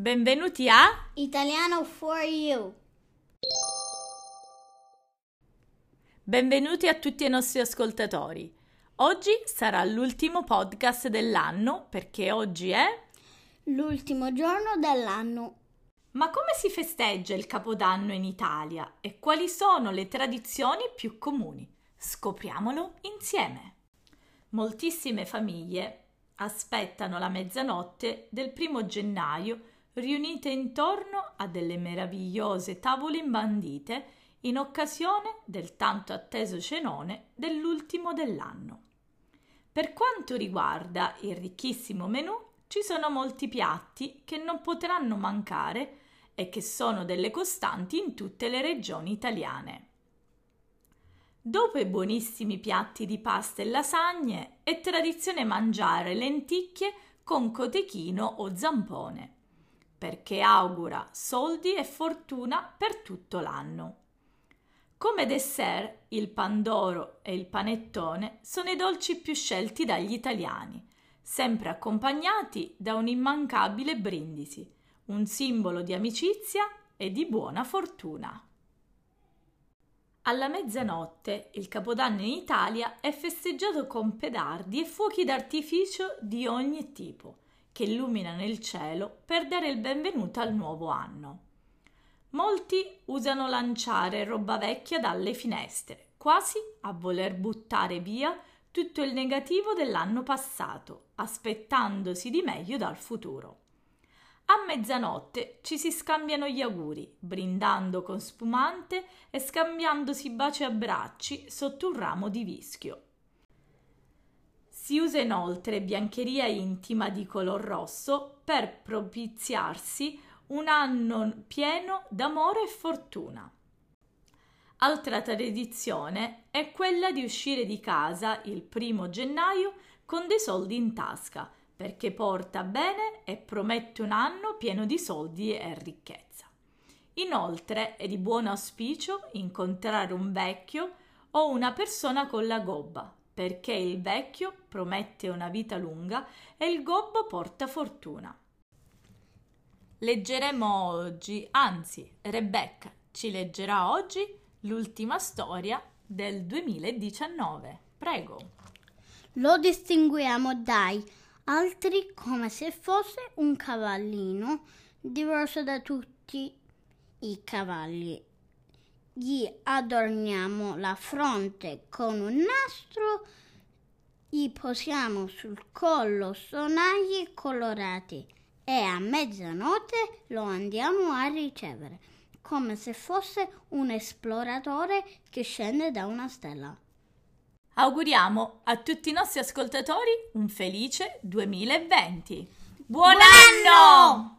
Benvenuti a Italiano for You. Benvenuti a tutti i nostri ascoltatori. Oggi sarà l'ultimo podcast dell'anno perché oggi è L'ultimo giorno dell'anno. Ma come si festeggia il Capodanno in Italia e quali sono le tradizioni più comuni? Scopriamolo insieme. Moltissime famiglie aspettano la mezzanotte del primo gennaio riunite intorno a delle meravigliose tavole imbandite in occasione del tanto atteso cenone dell'ultimo dell'anno. Per quanto riguarda il ricchissimo menù, ci sono molti piatti che non potranno mancare e che sono delle costanti in tutte le regioni italiane. Dopo i buonissimi piatti di pasta e lasagne, è tradizione mangiare lenticchie con cotechino o zampone, perché augura soldi e fortuna per tutto l'anno. Come dessert, il pandoro e il panettone sono i dolci più scelti dagli italiani, sempre accompagnati da un immancabile brindisi, un simbolo di amicizia e di buona fortuna. Alla mezzanotte il Capodanno in Italia è festeggiato con pedardi e fuochi d'artificio di ogni tipo che illuminano il cielo per dare il benvenuto al nuovo anno. Molti usano lanciare roba vecchia dalle finestre, quasi a voler buttare via tutto il negativo dell'anno passato, aspettandosi di meglio dal futuro. A mezzanotte ci si scambiano gli auguri, brindando con spumante e scambiandosi baci e abbracci sotto un ramo di vischio. Si usa inoltre biancheria intima di color rosso per propiziarsi un anno pieno d'amore e fortuna. Altra tradizione è quella di uscire di casa il primo gennaio con dei soldi in tasca perché porta bene e promette un anno pieno di soldi e ricchezza. Inoltre è di buon auspicio incontrare un vecchio o una persona con la gobba, perché il vecchio promette una vita lunga e il gobbo porta fortuna. Leggeremo oggi, anzi Rebecca ci leggerà oggi l'ultima storia del 2019. Prego. Lo distinguiamo dai altri come se fosse un cavallino diverso da tutti i cavalli. Gli adorniamo la fronte con un nastro, gli posiamo sul collo sonagli colorati e a mezzanotte lo andiamo a ricevere come se fosse un esploratore che scende da una stella. Auguriamo a tutti i nostri ascoltatori un felice 2020. Buon, Buon anno!